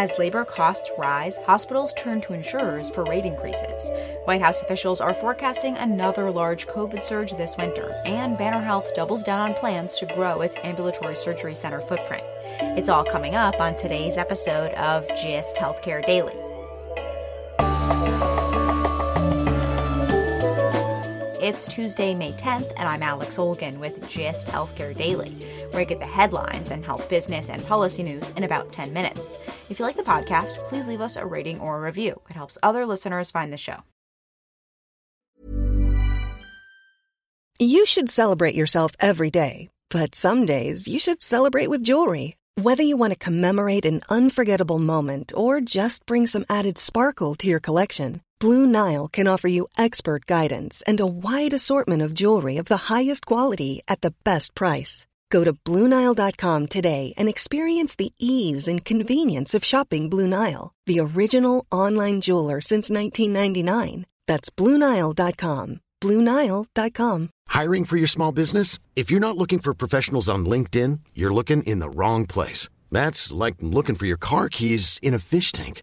As labor costs rise, hospitals turn to insurers for rate increases. White House officials are forecasting another large COVID surge this winter, and Banner Health doubles down on plans to grow its ambulatory surgery center footprint. It's all coming up on today's episode of GIST Healthcare Daily. It's Tuesday, May 10th, and I'm Alex Olgin with GIST Healthcare Daily, where I get the headlines and health business and policy news in about 10 minutes. If you like the podcast, please leave us a rating or a review. It helps other listeners find the show. You should celebrate yourself every day, but some days you should celebrate with jewelry. Whether you want to commemorate an unforgettable moment or just bring some added sparkle to your collection, Blue Nile can offer you expert guidance and a wide assortment of jewelry of the highest quality at the best price. Go to BlueNile.com today and experience the ease and convenience of shopping Blue Nile, the original online jeweler since 1999. That's BlueNile.com. BlueNile.com. Hiring for your small business? If you're not looking for professionals on LinkedIn, you're looking in the wrong place. That's like looking for your car keys in a fish tank.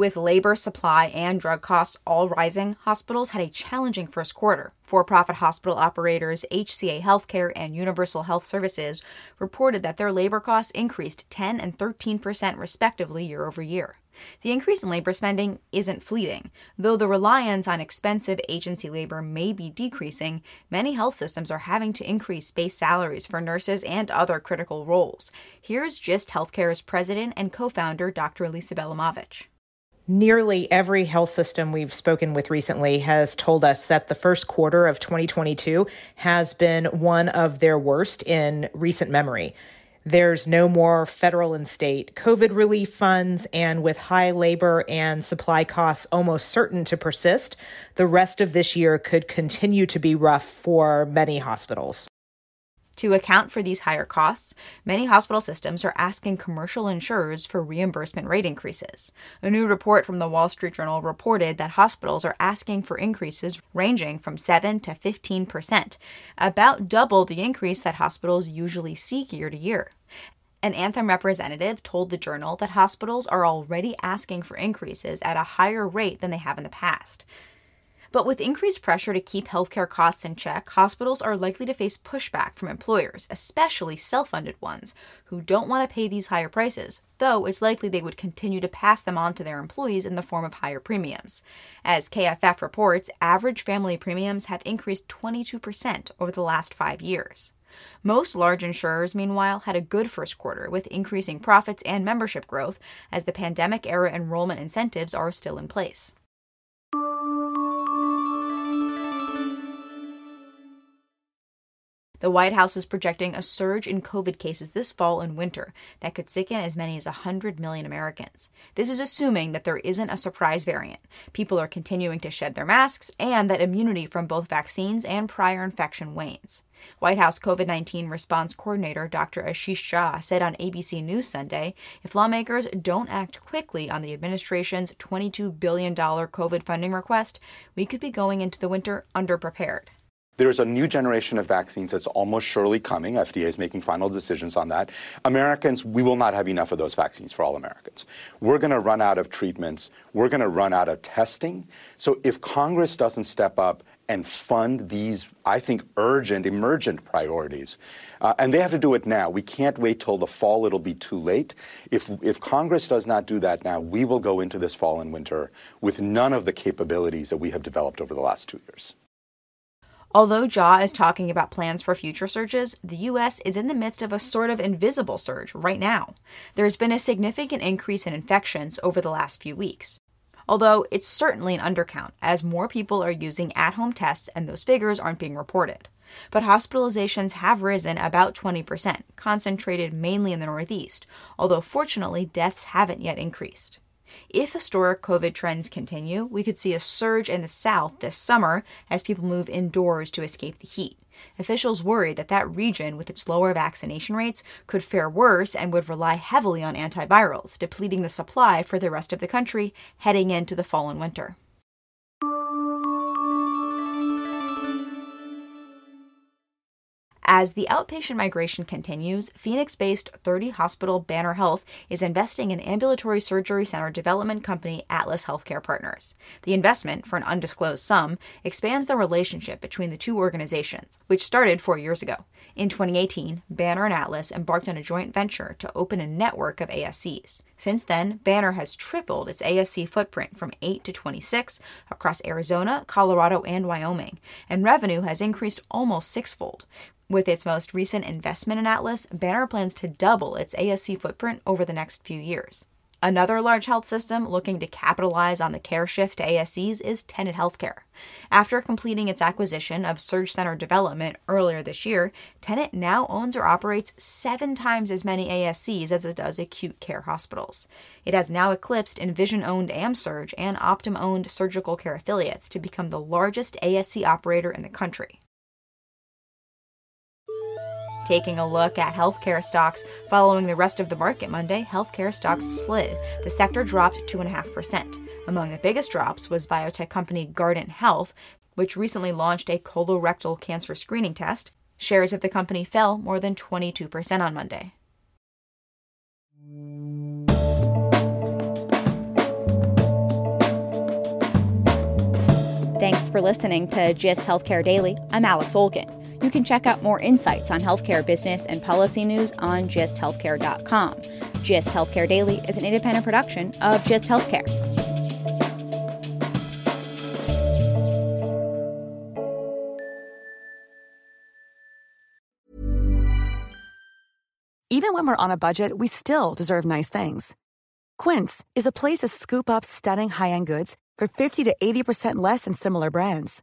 With labor, supply, and drug costs all rising, hospitals had a challenging first quarter. For profit hospital operators HCA Healthcare and Universal Health Services reported that their labor costs increased 10 and 13% respectively year over year. The increase in labor spending isn't fleeting. Though the reliance on expensive agency labor may be decreasing, many health systems are having to increase base salaries for nurses and other critical roles. Here's GIST Healthcare's president and co founder, Dr. Elisa Bielamowicz nearly every health system we've spoken with recently has told us that the first quarter of 2022 has been one of their worst in recent memory. There's no more federal and state COVID relief funds, and with high labor and supply costs almost certain to persist, the rest of this year could continue to be rough for many hospitals. To account for these higher costs, many hospital systems are asking commercial insurers for reimbursement rate increases. A new report from the Wall Street Journal reported that hospitals are asking for increases ranging from 7 to 15 percent, about double the increase that hospitals usually seek year to year. An Anthem representative told the journal that hospitals are already asking for increases at a higher rate than they have in the past. But with increased pressure to keep healthcare costs in check, hospitals are likely to face pushback from employers, especially self funded ones, who don't want to pay these higher prices, though it's likely they would continue to pass them on to their employees in the form of higher premiums. As KFF reports, average family premiums have increased 22% over the last five years. Most large insurers, meanwhile, had a good first quarter with increasing profits and membership growth as the pandemic era enrollment incentives are still in place. The White House is projecting a surge in COVID cases this fall and winter that could sicken as many as 100 million Americans. This is assuming that there isn't a surprise variant. People are continuing to shed their masks and that immunity from both vaccines and prior infection wanes. White House COVID 19 response coordinator Dr. Ashish Jha said on ABC News Sunday if lawmakers don't act quickly on the administration's $22 billion COVID funding request, we could be going into the winter underprepared. There's a new generation of vaccines that's almost surely coming. FDA is making final decisions on that. Americans, we will not have enough of those vaccines for all Americans. We're going to run out of treatments. We're going to run out of testing. So if Congress doesn't step up and fund these, I think, urgent, emergent priorities. Uh, and they have to do it now. We can't wait till the fall. It'll be too late. If, if Congress does not do that now, we will go into this fall and winter with none of the capabilities that we have developed over the last two years. Although Jha is talking about plans for future surges, the US is in the midst of a sort of invisible surge right now. There's been a significant increase in infections over the last few weeks. Although it's certainly an undercount, as more people are using at home tests and those figures aren't being reported. But hospitalizations have risen about 20%, concentrated mainly in the Northeast, although fortunately deaths haven't yet increased. If historic COVID trends continue, we could see a surge in the South this summer as people move indoors to escape the heat. Officials worry that that region, with its lower vaccination rates, could fare worse and would rely heavily on antivirals, depleting the supply for the rest of the country heading into the fall and winter. As the outpatient migration continues, Phoenix based 30 hospital Banner Health is investing in ambulatory surgery center development company Atlas Healthcare Partners. The investment, for an undisclosed sum, expands the relationship between the two organizations, which started four years ago. In 2018, Banner and Atlas embarked on a joint venture to open a network of ASCs. Since then, Banner has tripled its ASC footprint from 8 to 26 across Arizona, Colorado, and Wyoming, and revenue has increased almost sixfold. With its most recent investment in Atlas, Banner plans to double its ASC footprint over the next few years. Another large health system looking to capitalize on the care shift to ASCs is Tenet Healthcare. After completing its acquisition of SurgCenter Development earlier this year, Tenet now owns or operates seven times as many ASCs as it does acute care hospitals. It has now eclipsed Envision owned AmSurg and Optum owned surgical care affiliates to become the largest ASC operator in the country. Taking a look at healthcare stocks following the rest of the market Monday, healthcare stocks slid. The sector dropped 2.5%. Among the biggest drops was biotech company Guardant Health, which recently launched a colorectal cancer screening test. Shares of the company fell more than 22% on Monday. Thanks for listening to GIST Healthcare Daily. I'm Alex Olgin. You can check out more insights on healthcare business and policy news on gisthealthcare.com. GIST Healthcare Daily is an independent production of GIST Healthcare. Even when we're on a budget, we still deserve nice things. Quince is a place to scoop up stunning high end goods for 50 to 80% less than similar brands.